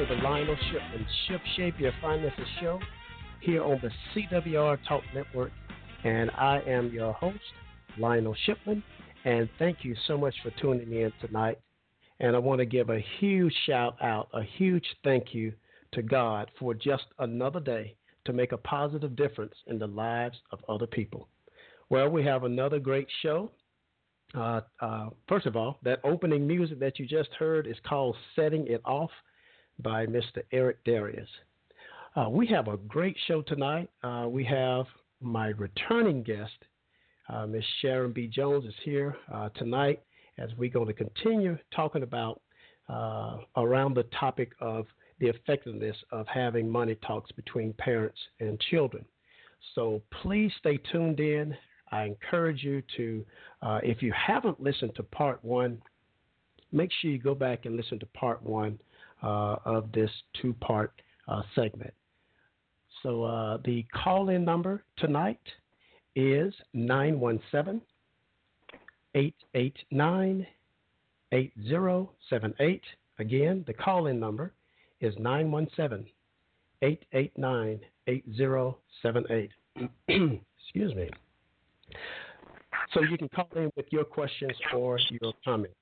To the Lionel Shipman Ship Shape Your Finances show here on the CWR Talk Network. And I am your host, Lionel Shipman. And thank you so much for tuning in tonight. And I want to give a huge shout out, a huge thank you to God for just another day to make a positive difference in the lives of other people. Well, we have another great show. Uh, uh, first of all, that opening music that you just heard is called Setting It Off by Mr. Eric Darius. Uh, we have a great show tonight. Uh, we have my returning guest, uh, Miss Sharon B. Jones, is here uh, tonight as we're going to continue talking about around the topic of the effectiveness of having money talks between parents and children. So please stay tuned in. I encourage you to, uh, if you haven't listened to part one, make sure you go back and listen to part one uh, of this two part uh, segment. So uh, the call in number tonight is 917 889 8078. Again, the call in number is 917 889 8078. Excuse me. So you can call in with your questions or your comments.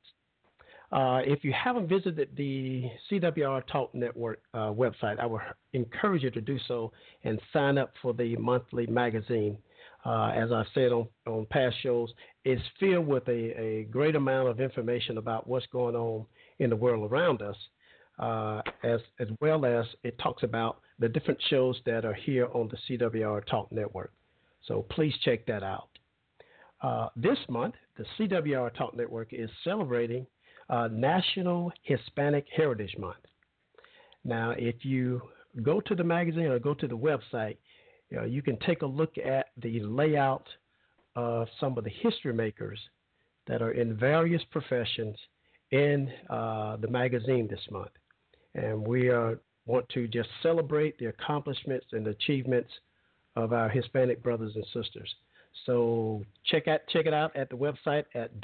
Uh, if you haven't visited the CWR Talk Network uh, website, I would encourage you to do so and sign up for the monthly magazine. Uh, as I've said on, on past shows, it's filled with a, a great amount of information about what's going on in the world around us, uh, as, as well as it talks about the different shows that are here on the CWR Talk Network. So please check that out. Uh, this month, the CWR Talk Network is celebrating uh, National Hispanic Heritage Month. Now, if you go to the magazine or go to the website, you, know, you can take a look at the layout of some of the history makers that are in various professions in uh, the magazine this month. And we uh, want to just celebrate the accomplishments and achievements of our Hispanic brothers and sisters. So check out check it out at the website at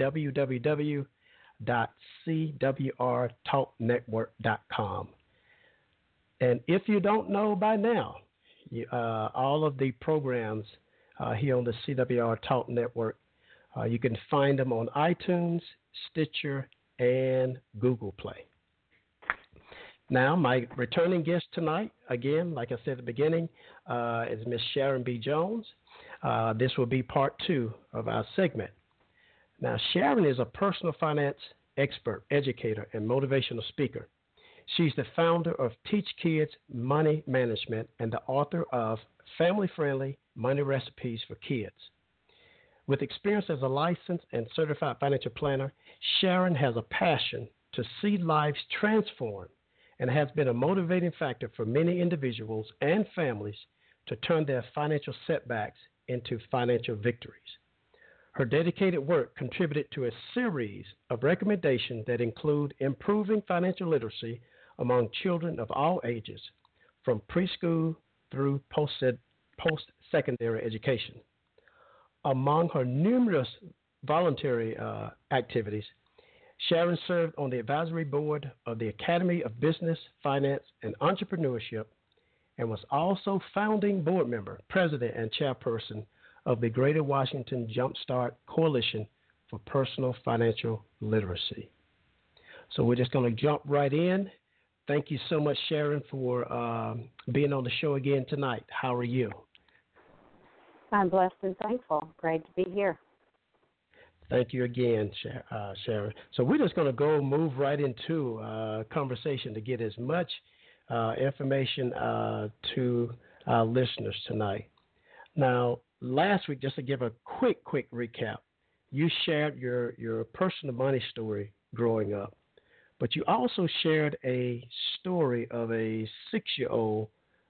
www.cwrtalknetwork.com. And if you don't know by now, you, uh, all of the programs uh, here on the CWR Talk Network, uh, you can find them on iTunes, Stitcher, and Google Play. Now, my returning guest tonight, again, like I said at the beginning, uh, is Miss Sharon B. Jones. Uh, this will be part two of our segment. Now, Sharon is a personal finance expert, educator, and motivational speaker. She's the founder of Teach Kids Money Management and the author of Family Friendly Money Recipes for Kids. With experience as a licensed and certified financial planner, Sharon has a passion to see lives transformed and has been a motivating factor for many individuals and families to turn their financial setbacks into financial victories. Her dedicated work contributed to a series of recommendations that include improving financial literacy among children of all ages, from preschool through post secondary education. Among her numerous voluntary uh, activities, Sharon served on the advisory board of the Academy of Business, Finance, and Entrepreneurship and was also founding board member, president, and chairperson of the Greater Washington Jumpstart Coalition for Personal Financial Literacy. So we're just going to jump right in. Thank you so much, Sharon, for um, being on the show again tonight. How are you? I'm blessed and thankful. Great to be here. Thank you again, uh, Sharon. So we're just going to go move right into a uh, conversation to get as much uh, information uh, to our listeners tonight. Now, last week, just to give a quick, quick recap, you shared your, your personal money story growing up, but you also shared a story of a six year old,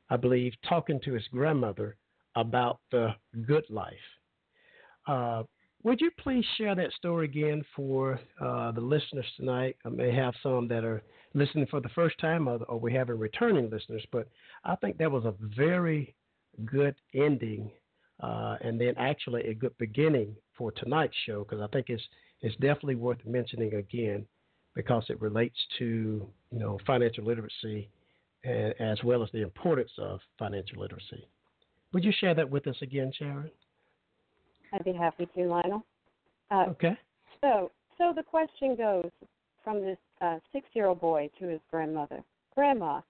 I believe, talking to his grandmother about the good life. Uh, would you please share that story again for uh, the listeners tonight? I may have some that are listening for the first time, or, or we have a returning listeners, but I think that was a very good ending, uh, and then actually a good beginning for tonight's show because I think it's it's definitely worth mentioning again because it relates to you know financial literacy and, as well as the importance of financial literacy. Would you share that with us again, Sharon? I'd be happy to, Lionel. Uh, okay. So, so the question goes from this uh, six-year-old boy to his grandmother, "Grandma,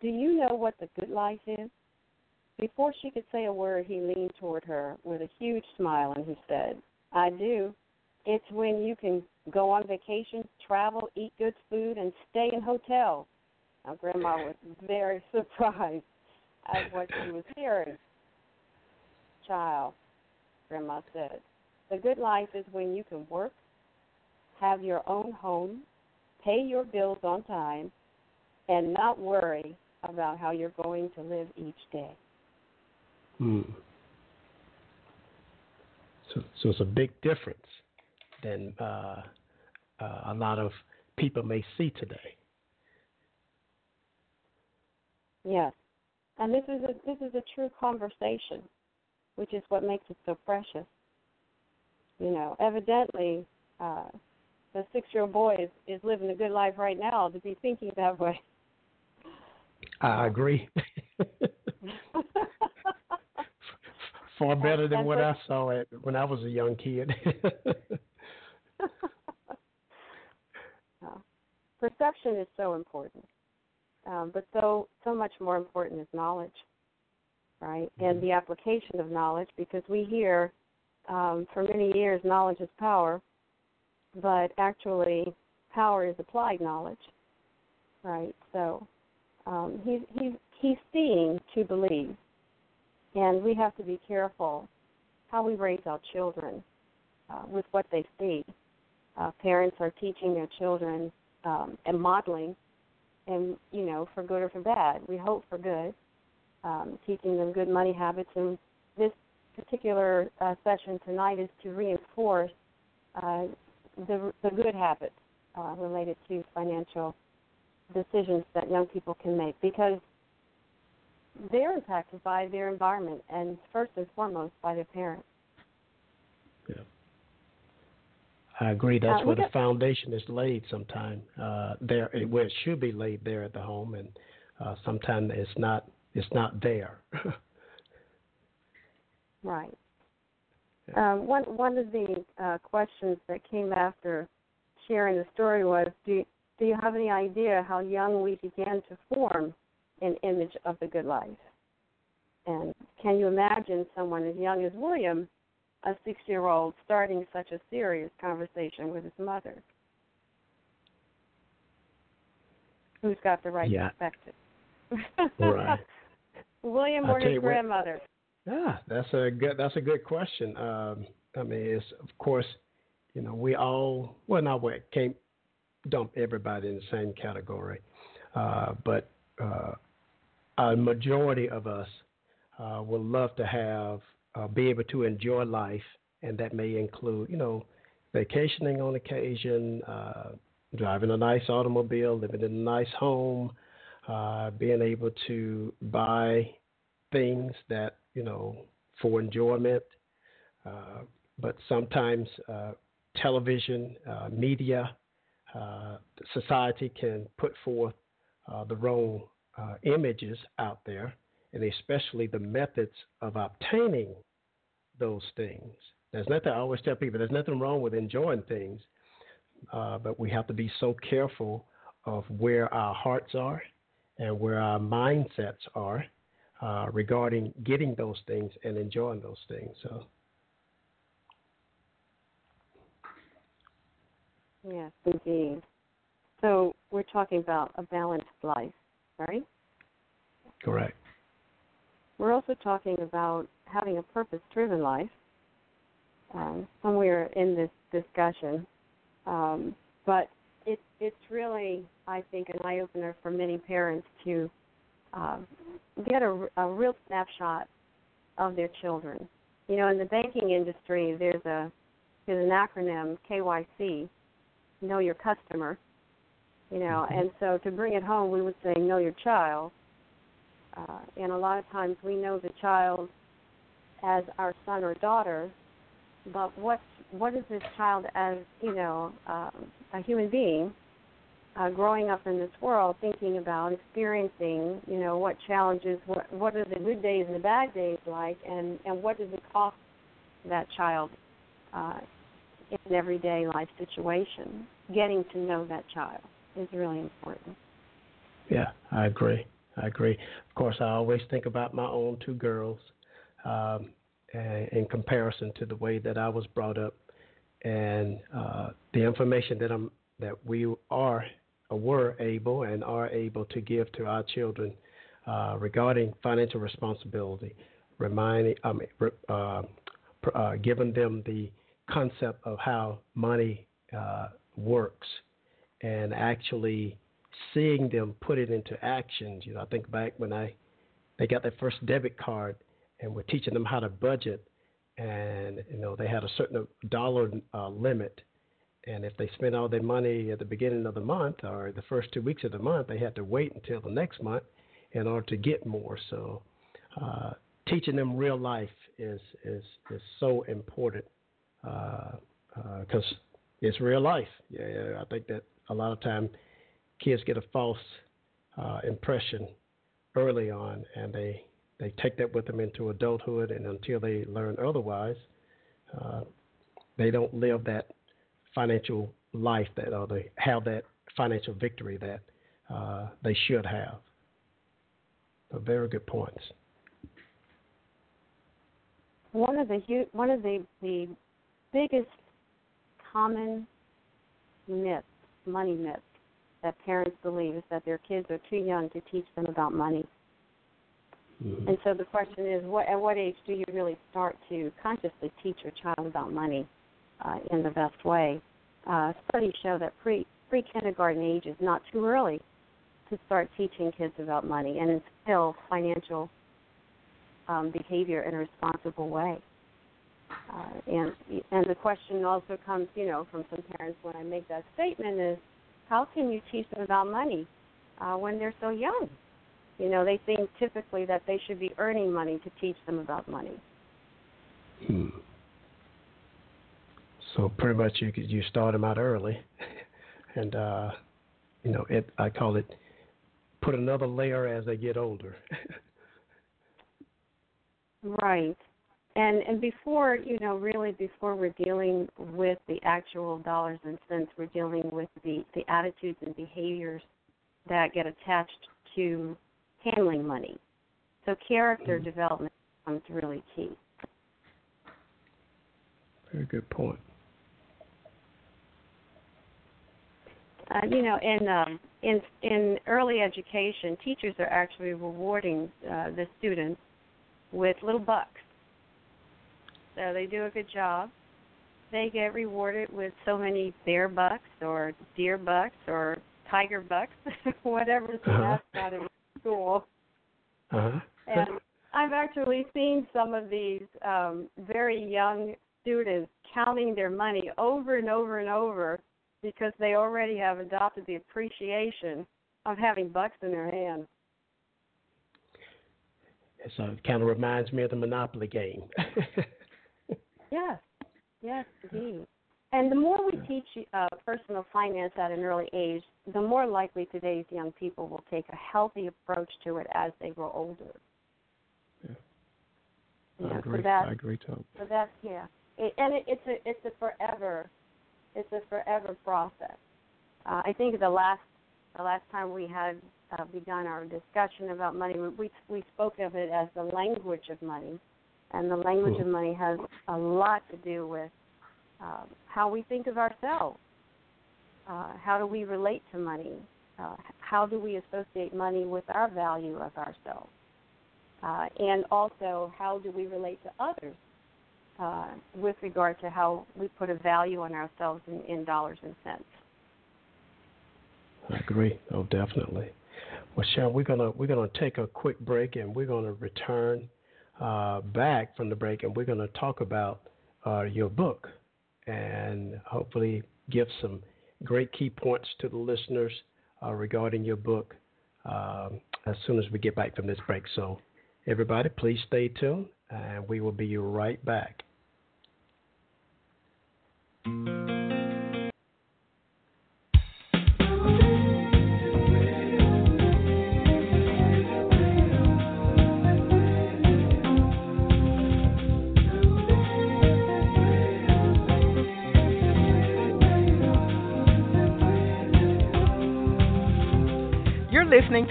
do you know what the good life is?" Before she could say a word, he leaned toward her with a huge smile and he said, "I do. It's when you can go on vacation, travel, eat good food, and stay in hotels." Now, Grandma was very surprised at what she was hearing. Child, Grandma said. The good life is when you can work, have your own home, pay your bills on time, and not worry about how you're going to live each day. Hmm. So, so it's a big difference than uh, uh, a lot of people may see today. Yes, and this is a this is a true conversation which is what makes it so precious. You know, evidently, uh, the six-year-old boy is, is living a good life right now to be thinking that way. I agree. Far better than what I saw it when I was a young kid. Perception is so important, um, but so so much more important is knowledge right? Mm-hmm. And the application of knowledge, because we hear um, for many years knowledge is power, but actually power is applied knowledge, right? So um, he's he's he's seeing to believe, and we have to be careful how we raise our children uh, with what they see. Uh, parents are teaching their children um, and modeling, and you know for good or for bad. We hope for good, um, teaching them good money habits. And this particular uh, session tonight is to reinforce uh, the, the good habits uh, related to financial decisions that young people can make because they're impacted by their environment and first and foremost by their parents. Yeah. I agree. That's uh, where the foundation is laid. Sometime uh, there, where it should be laid there at the home, and uh, sometimes it's not it's not there. right. Yeah. Um, one one of the uh, questions that came after sharing the story was, do do you have any idea how young we began to form an image of the good life? And can you imagine someone as young as William, a six-year-old, starting such a serious conversation with his mother? Who's got the right yeah. perspective? right. William or his grandmother? What, yeah, that's a good that's a good question. Um, I mean, it's of course, you know, we all well, not we can't dump everybody in the same category, uh, but uh, a majority of us uh, would love to have uh, be able to enjoy life, and that may include, you know, vacationing on occasion, uh, driving a nice automobile, living in a nice home uh, being able to buy things that you know for enjoyment, uh, but sometimes uh, television, media, society can put forth the wrong uh, images out there, and especially the methods of obtaining those things. There's nothing, I always tell people, there's nothing wrong with enjoying things, uh, but we have to be so careful of where our hearts are and where our mindsets are uh, regarding getting those things and enjoying those things. So. Yes, indeed. So we're talking about a balanced life, right? Correct. We're also talking about having a purpose-driven life. Um, somewhere in this discussion, um, but it, it's really, I think, an eye opener for many parents to uh, get a, a real snapshot of their children. You know, in the banking industry, there's a there's an acronym KYC, Know Your Customer. You know, mm-hmm. and so to bring it home, we would say Know Your Child. Uh, and a lot of times we know the child as our son or daughter, but what what is this child as you know um, a human being uh, growing up in this world, thinking about experiencing, you know, what challenges, what what are the good days and the bad days like, and and what does it cost that child uh, in an everyday life situation? Getting to know that child is really important. Yeah, I agree. I agree. Of course, I always think about my own two girls um, in comparison to the way that I was brought up, and uh, the information that I'm that we are were able and are able to give to our children uh, regarding financial responsibility, reminding, I mean, uh, uh, giving them the concept of how money uh, works, and actually seeing them put it into actions. You know, I think back when I they got their first debit card, and we're teaching them how to budget, and you know they had a certain dollar uh, limit and if they spent all their money at the beginning of the month or the first two weeks of the month, they had to wait until the next month in order to get more. So, uh, teaching them real life is is is so important because uh, uh, it's real life. Yeah, I think that a lot of time kids get a false uh, impression early on, and they they take that with them into adulthood, and until they learn otherwise, uh, they don't live that financial life that or they have that financial victory that uh, they should have. So very good points. One of the one of the the biggest common myths, money myths, that parents believe is that their kids are too young to teach them about money. Mm-hmm. And so the question is, what at what age do you really start to consciously teach your child about money? uh, in the best way. Uh, studies show that pre pre kindergarten age is not too early to start teaching kids about money and instill financial um, behavior in a responsible way. Uh, and and the question also comes, you know, from some parents when I make that statement is, how can you teach them about money uh, when they're so young? You know, they think typically that they should be earning money to teach them about money. Hmm. So pretty much you you start them out early, and uh, you know it. I call it put another layer as they get older. right, and and before you know really before we're dealing with the actual dollars and cents, we're dealing with the the attitudes and behaviors that get attached to handling money. So character mm-hmm. development becomes really key. Very good point. Uh, you know, in um, in in early education, teachers are actually rewarding uh, the students with little bucks. So they do a good job. They get rewarded with so many bear bucks or deer bucks or tiger bucks, whatever's the uh-huh. mascot in school. Uh-huh. and I've actually seen some of these um, very young students counting their money over and over and over because they already have adopted the appreciation of having bucks in their hand. So it kind of reminds me of the Monopoly game. yes, yes, indeed. And the more we teach uh, personal finance at an early age, the more likely today's young people will take a healthy approach to it as they grow older. Yeah. You I agree. So that, I agree totally. so that's yeah, it, and it, it's a it's a forever, it's a forever process. Uh, I think the last the last time we had uh, begun our discussion about money, we we spoke of it as the language of money, and the language Hmm. of money has a lot to do with um, how we think of ourselves. Uh, how do we relate to money? Uh, how do we associate money with our value of ourselves? Uh, and also, how do we relate to others uh, with regard to how we put a value on ourselves in, in dollars and cents? I agree. Oh, definitely. Well, Sharon, we're gonna we're gonna take a quick break, and we're gonna return uh, back from the break, and we're gonna talk about uh, your book, and hopefully give some great key points to the listeners uh, regarding your book um, as soon as we get back from this break. So, everybody, please stay tuned, and we will be right back.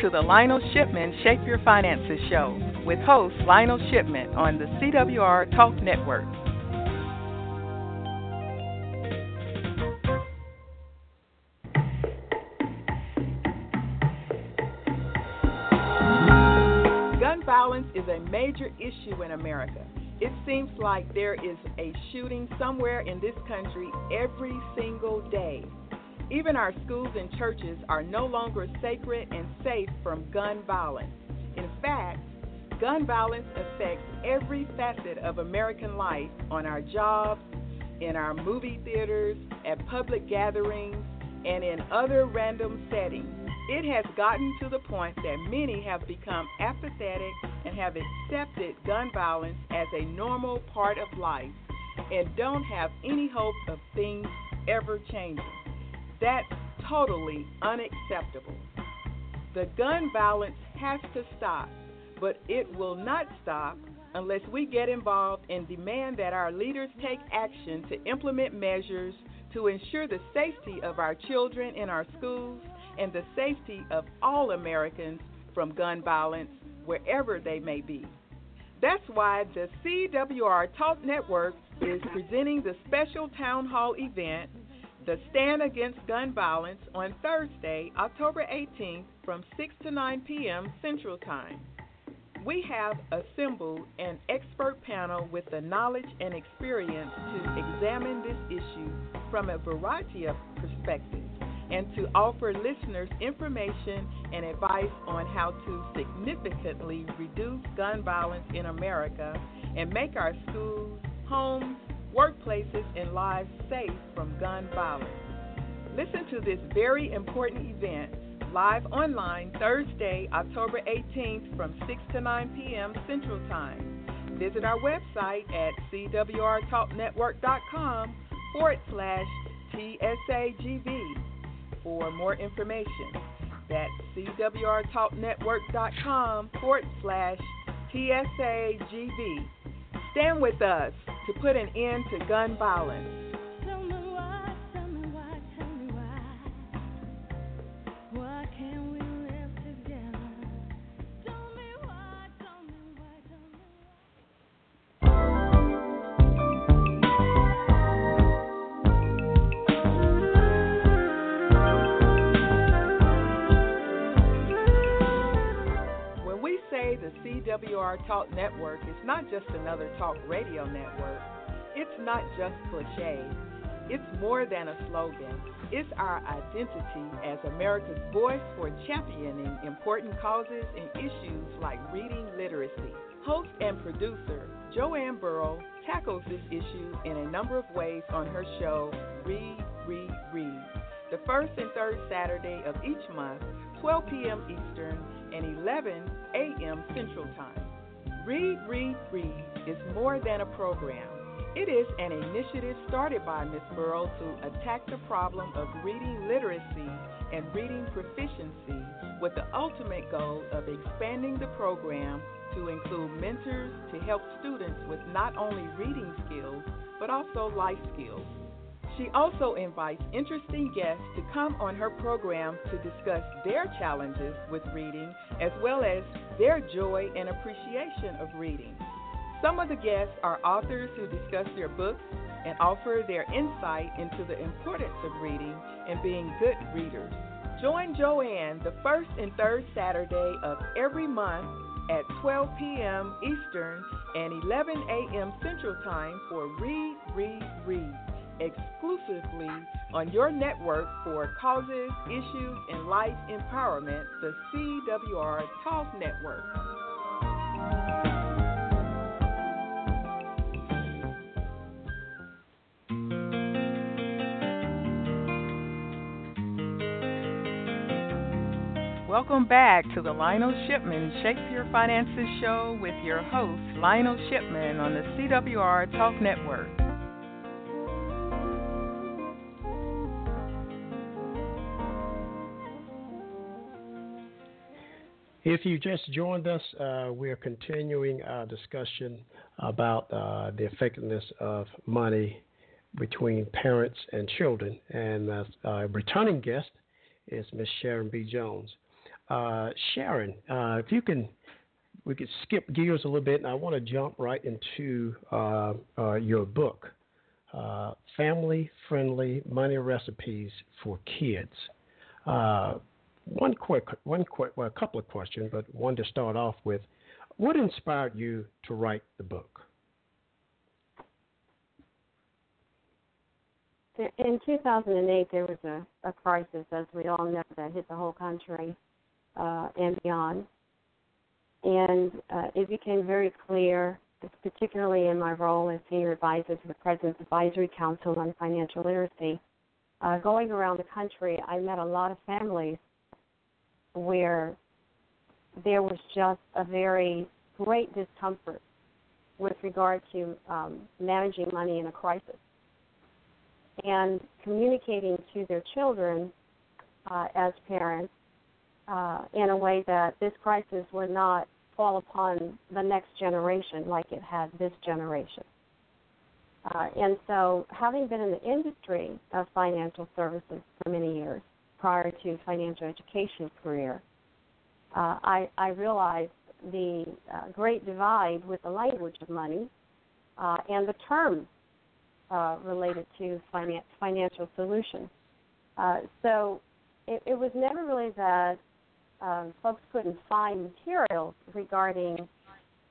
To the Lionel Shipman Shape Your Finances show with host Lionel Shipman on the CWR Talk Network. Gun violence is a major issue in America. It seems like there is a shooting somewhere in this country every single day. Even our schools and churches are no longer sacred and safe from gun violence. In fact, gun violence affects every facet of American life on our jobs, in our movie theaters, at public gatherings, and in other random settings. It has gotten to the point that many have become apathetic and have accepted gun violence as a normal part of life and don't have any hope of things ever changing. That's totally unacceptable. The gun violence has to stop, but it will not stop unless we get involved and demand that our leaders take action to implement measures to ensure the safety of our children in our schools and the safety of all Americans from gun violence wherever they may be. That's why the CWR Talk Network is presenting the special town hall event, The Stand Against Gun Violence, on Thursday, October 18th from 6 to 9 p.m. Central Time. We have assembled an expert panel with the knowledge and experience to examine this issue from a variety of perspectives and to offer listeners information and advice on how to significantly reduce gun violence in America and make our schools, homes, workplaces, and lives safe from gun violence. Listen to this very important event live online Thursday, October 18th from 6 to 9 p.m. Central Time. Visit our website at cwrtalknetwork.com forward slash TSAGV for more information. That's cwrtalknetwork.com forward slash TSAGV. Stand with us to put an end to gun violence. CWR Talk Network is not just another talk radio network, it's not just cliche. It's more than a slogan. It's our identity as America's voice for championing important causes and issues like reading literacy. Host and producer Joanne Burrow tackles this issue in a number of ways on her show, Read, Read, Read, the first and third Saturday of each month, 12 p.m. Eastern and 11 a.m. Central Time. Read, Read, Read is more than a program. It is an initiative started by Ms. Burrow to attack the problem of reading literacy and reading proficiency with the ultimate goal of expanding the program to include mentors to help students with not only reading skills but also life skills. She also invites interesting guests to come on her program to discuss their challenges with reading as well as their joy and appreciation of reading. Some of the guests are authors who discuss their books and offer their insight into the importance of reading and being good readers. Join Joanne the first and third Saturday of every month at 12 p.m. Eastern and 11 a.m. Central Time for Read, Read, Read, exclusively on your network for causes, issues, and life empowerment, the CWR Talk Network. Welcome back to the Lionel Shipman Shape Your Finances show with your host, Lionel Shipman, on the CWR Talk Network. If you just joined us, uh, we are continuing our discussion about uh, the effectiveness of money between parents and children. And uh, our returning guest is Miss Sharon B. Jones. Uh, Sharon, uh, if you can, we could skip gears a little bit, and I want to jump right into uh, your book, Family Friendly Money Recipes for Kids. One quick, one quick, well, a couple of questions, but one to start off with. What inspired you to write the book? In 2008, there was a, a crisis, as we all know, that hit the whole country uh, and beyond. And uh, it became very clear, particularly in my role as senior advisor to the President's Advisory Council on Financial Literacy. Uh, going around the country, I met a lot of families where there was just a very great discomfort with regard to um, managing money in a crisis and communicating to their children uh, as parents uh, in a way that this crisis would not fall upon the next generation like it had this generation. Uh, and so, having been in the industry of financial services for many years, prior to financial education career, uh, I, I realized the uh, great divide with the language of money uh, and the terms uh, related to finan- financial solutions. Uh, so it, it, was never really that um, folks couldn't find materials regarding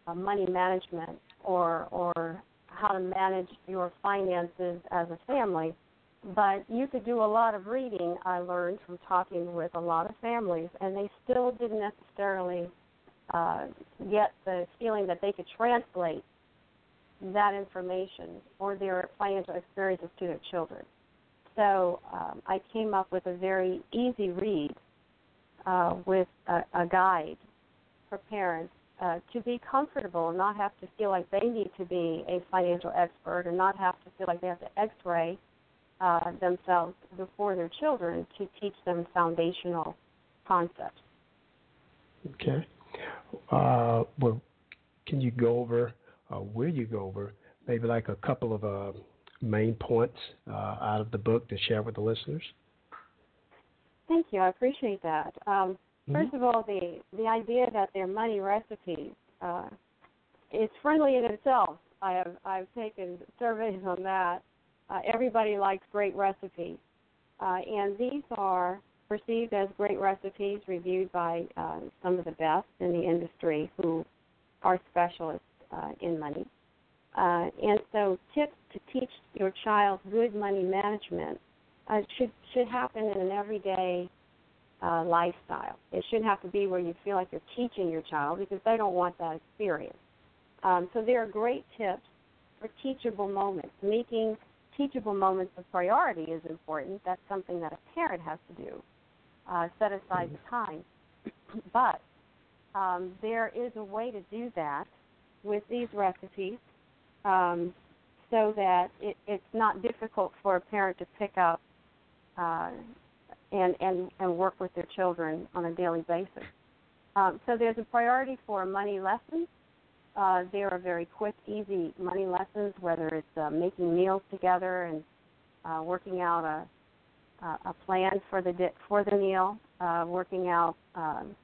uh, money management or or how to manage your finances as a family but you could do a lot of reading i learned from talking with a lot of families and they still didn't necessarily uh, get the feeling that they could translate that information or their financial experiences to their children. So um, i came up with a very easy read uh, with a, a guide for parents uh, to be comfortable and not have to feel like they need to be a financial expert and not have to feel like they have to x-ray uh, themselves before their children to teach them foundational concepts. Okay. Uh, well, can you go over, uh, will you go over maybe like a couple of uh, main points uh, out of the book to share with the listeners? Thank you. I appreciate that. Um, mm-hmm. First of all, the the idea that they're money recipes uh, is friendly in itself. I have I've taken surveys on that. Uh, everybody likes great recipes, uh, and these are perceived as great recipes, reviewed by uh, some of the best in the industry who are specialists uh, in money. Uh, and so, tips to teach your child good money management uh, should should happen in an everyday uh, lifestyle. It shouldn't have to be where you feel like you're teaching your child because they don't want that experience. Um, so there are great tips for teachable moments. Making teachable moments a priority is important. That's something that a parent has to do. Uh, set aside the time. but um, there is a way to do that with these recipes. Um, so that it, it's not difficult for a parent to pick up uh, and, and, and work with their children on a daily basis. Um, so there's a priority for money lessons. Uh, there are very quick, easy money lessons, whether it's uh, making meals together and uh, working out a, a plan for the di- for the meal, uh, working out um,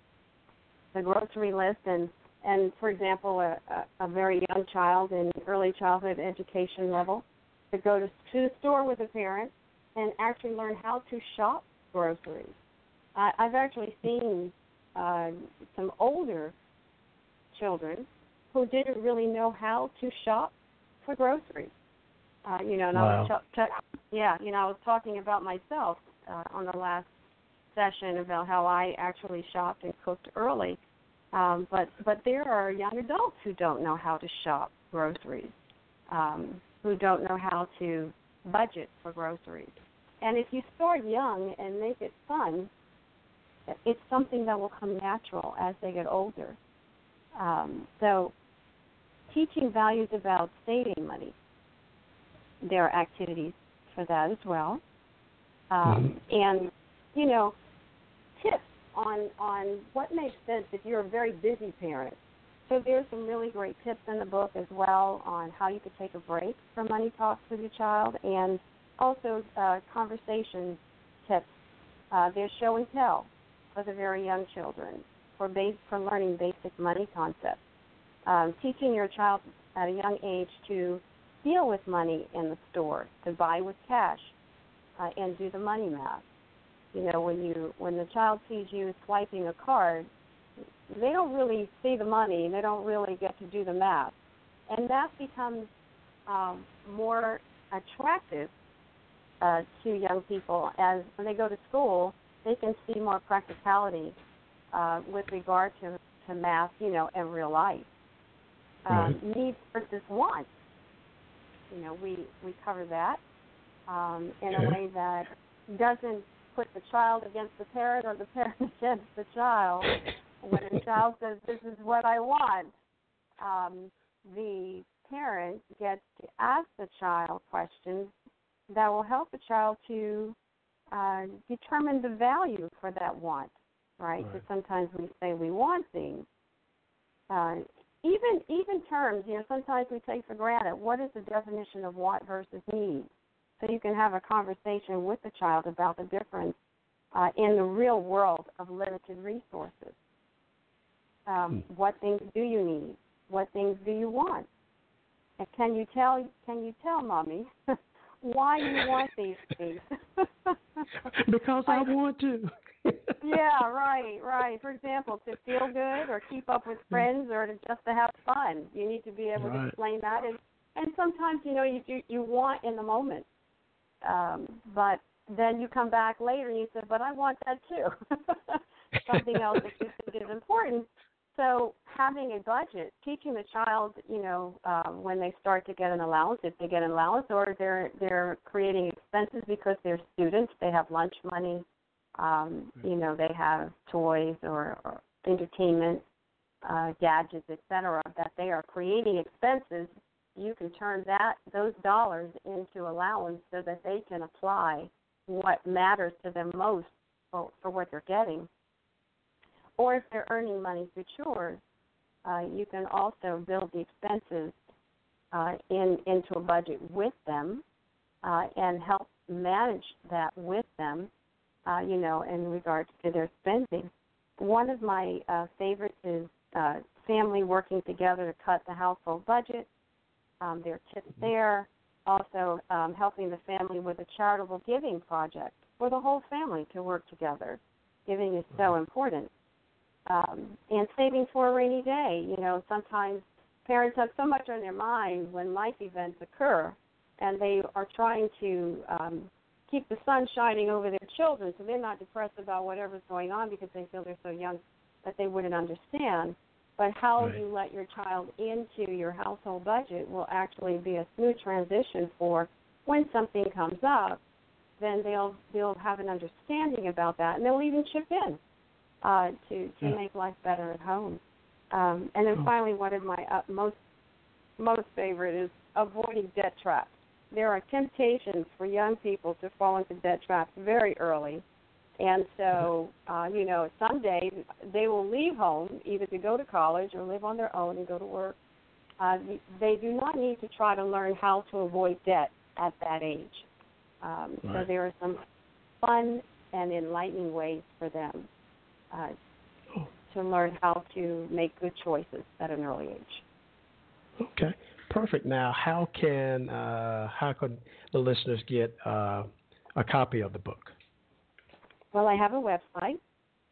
the grocery list, and and for example, a, a, a very young child in early childhood education level to go to, to the store with a parent and actually learn how to shop groceries. I, I've actually seen uh, some older children who didn't really know how to shop for groceries. Uh, you know, and I was ch- ch- yeah, you know, I was talking about myself uh, on the last session about how I actually shopped and cooked early. Um, but but there are young adults who don't know how to shop groceries, um, who don't know how to budget for groceries. And if you start young and make it fun, it's something that will come natural as they get older. Um, so, teaching values about saving money. There are activities for that as well, um, and you know, tips on on what makes sense if you're a very busy parent. So there's some really great tips in the book as well on how you could take a break from money talks with your child, and also uh, conversation tips. Uh, there's show and tell for the very young children for base for learning basic money concepts. Um, teaching your child at a young age to deal with money in the store, to buy with cash, uh, and do the money math. You know, when you when the child sees you swiping a card, they don't really see the money. They don't really get to do the math, and that becomes um, more attractive uh, to young people as when they go to school. They can see more practicality uh, with regard to, to math, you know, and real life. Um, Needs versus wants. You know, we we cover that um, in a way that doesn't put the child against the parent or the parent against the child. When a child says, "This is what I want," um, the parent gets to ask the child questions that will help the child to uh, determine the value for that want. Right? Because sometimes we say we want things. Uh, even even terms, you know, sometimes we take for granted what is the definition of want versus need. So you can have a conversation with the child about the difference uh, in the real world of limited resources. Um, What things do you need? What things do you want? And can you tell can you tell mommy why you want these things? because I want to. Yeah, right, right. For example, to feel good or keep up with friends or to just to have fun, you need to be able to explain that. And and sometimes you know you you, you want in the moment, um, but then you come back later and you say, but I want that too. Something else that you think is important. So having a budget, teaching the child, you know, um, when they start to get an allowance, if they get an allowance, or they're they're creating expenses because they're students, they have lunch money, um, you know, they have toys or, or entertainment, uh, gadgets, etc. That they are creating expenses. You can turn that those dollars into allowance so that they can apply what matters to them most for, for what they're getting. Or if they're earning money through chores, uh, you can also build the expenses uh, in into a budget with them uh, and help manage that with them. Uh, you know, in regards to their spending. One of my uh, favorites is uh, family working together to cut the household budget. Um, there are tips there. Also, um, helping the family with a charitable giving project for the whole family to work together. Giving is so important. Um, and saving for a rainy day. You know, sometimes parents have so much on their mind when life events occur, and they are trying to um, keep the sun shining over their children so they're not depressed about whatever's going on because they feel they're so young that they wouldn't understand. But how Right. you let your child into your household budget will actually be a smooth transition for when something comes up, then they'll they'll have an understanding about that and they'll even chip in uh, to to Yeah. make life better at home. Um, and then Oh. finally, one of my uh, most most favorite is avoiding debt traps. There are temptations for young people to fall into debt traps very early. And so, uh, you know, someday they will leave home either to go to college or live on their own and go to work. Uh, they do not need to try to learn how to avoid debt at that age. Um, So there are some fun and enlightening ways for them uh, Oh. to learn how to make good choices at an early age. Okay, perfect. Now, how can uh, how can the listeners get uh, a copy of the book? Well, I have a website,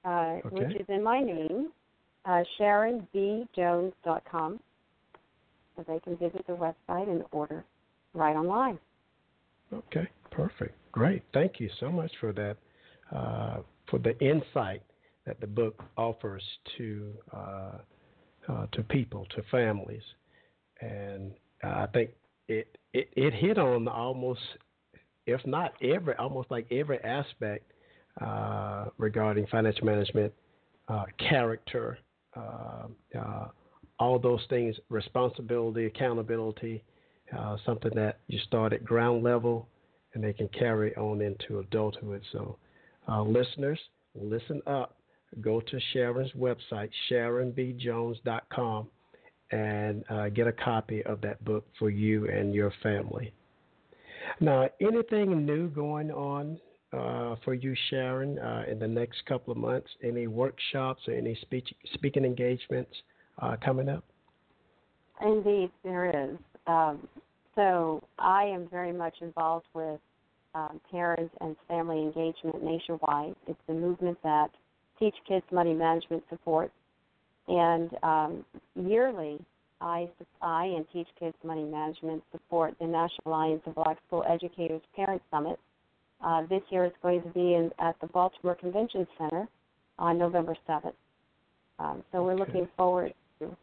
uh, Okay. which is in my name, uh, SharonBJones.com. So they can visit the website and order right online. Okay, perfect. Great. Thank you so much for that, uh, for the insight that the book offers to uh, uh, to people, to families, and I think it, it it hit on almost, if not every, almost like every aspect uh, regarding financial management, uh, character, uh, uh, all those things, responsibility, accountability, uh, something that you start at ground level and they can carry on into adulthood. So, uh, listeners, listen up. Go to Sharon's website, sharonbjones.com, and uh, get a copy of that book for you and your family. Now, anything new going on uh, for you, Sharon, uh, in the next couple of months? Any workshops or any speech, speaking engagements uh, coming up? Indeed, there is. Um, so I am very much involved with um, parents and family engagement nationwide. It's a movement that Teach Kids Money Management supports. And um, yearly, I, I and Teach Kids Money Management support the National Alliance of Black School Educators Parent Summit. Uh, this year it's going to be in, at the Baltimore Convention Center on November 7th. Um, so we're Okay. looking forward to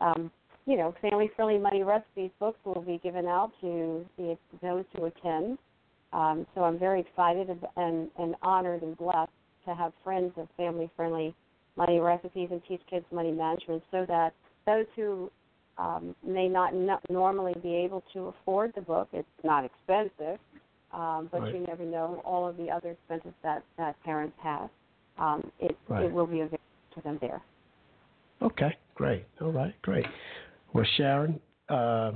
um, you know, family friendly money recipes books will be given out to the, those who attend. Um, so I'm very excited and, and honored and blessed to have friends of family friendly money recipes and teach kids money management so that those who um, may not no- normally be able to afford the book, it's not expensive, um, but Right. you never know all of the other expenses that, that parents have. Um, it, Right. it will be available to them there. Okay, great. All right, great. Well, Sharon, uh,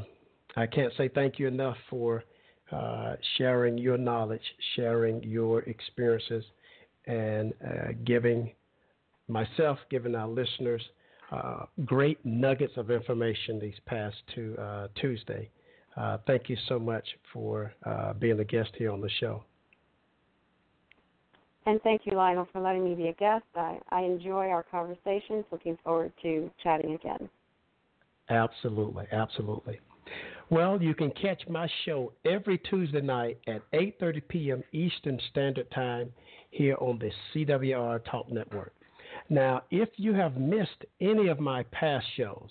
I can't say thank you enough for uh, sharing your knowledge, sharing your experiences, and uh, giving myself, giving our listeners uh, great nuggets of information these past two uh, Tuesday. Uh, thank you so much for uh, being a guest here on the show. And thank you, Lionel, for letting me be a guest. I, I enjoy our conversations. Looking forward to chatting again. Absolutely, absolutely. Well, you can catch my show every Tuesday night at 8:30 p.m. Eastern Standard Time here on the CWR Talk Network. Now, if you have missed any of my past shows,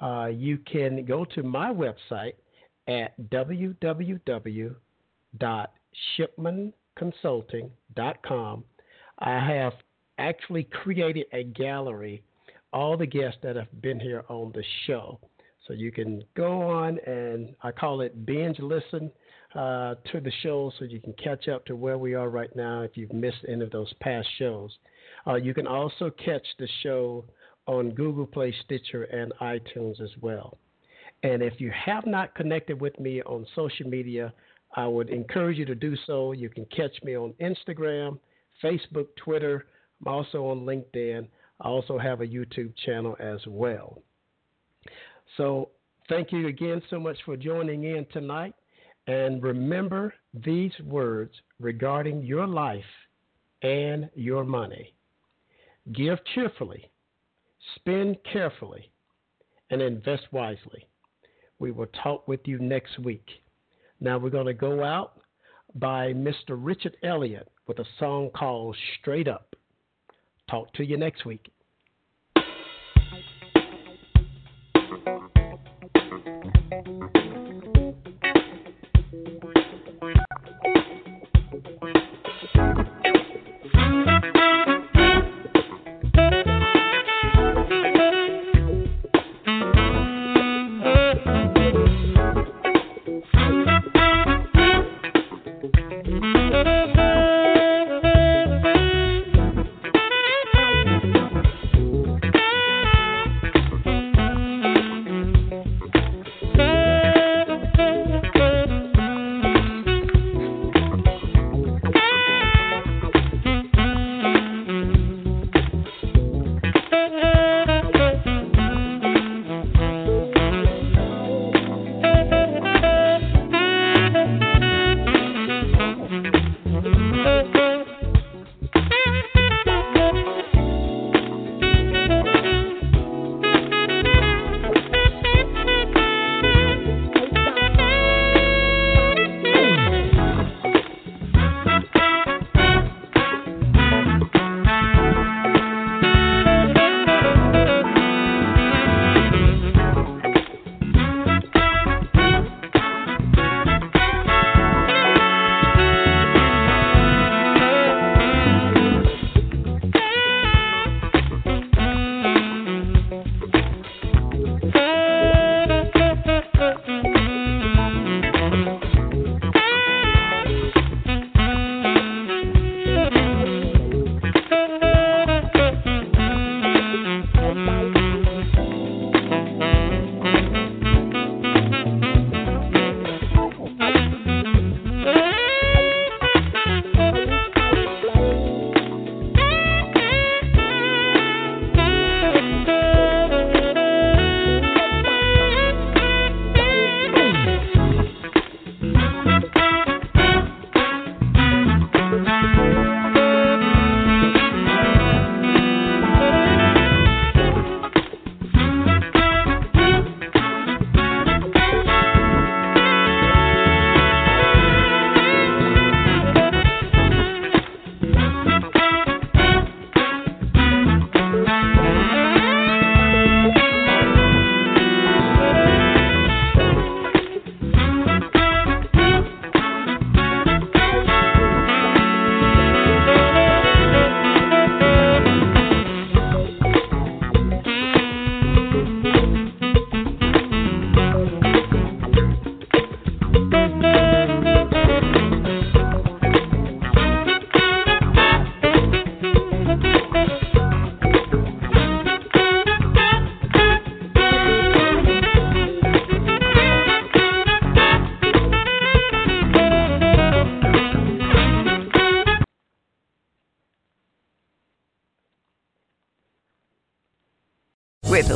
uh, you can go to my website at www.shipmanconsulting.com. I have actually created a gallery, all the guests that have been here on the show. So you can go on and I call it binge listen uh, to the show so you can catch up to where we are right now if you've missed any of those past shows. Uh, you can also catch the show on Google Play, Stitcher, and iTunes as well. And if you have not connected with me on social media, I would encourage you to do so. You can catch me on Instagram, Facebook, Twitter. I'm also on LinkedIn. I also have a YouTube channel as well. So, thank you again so much for joining in tonight. And remember these words regarding your life and your money give cheerfully, spend carefully, and invest wisely. We will talk with you next week. Now we're going to go out by Mr. Richard Elliott with a song called Straight Up. Talk to you next week.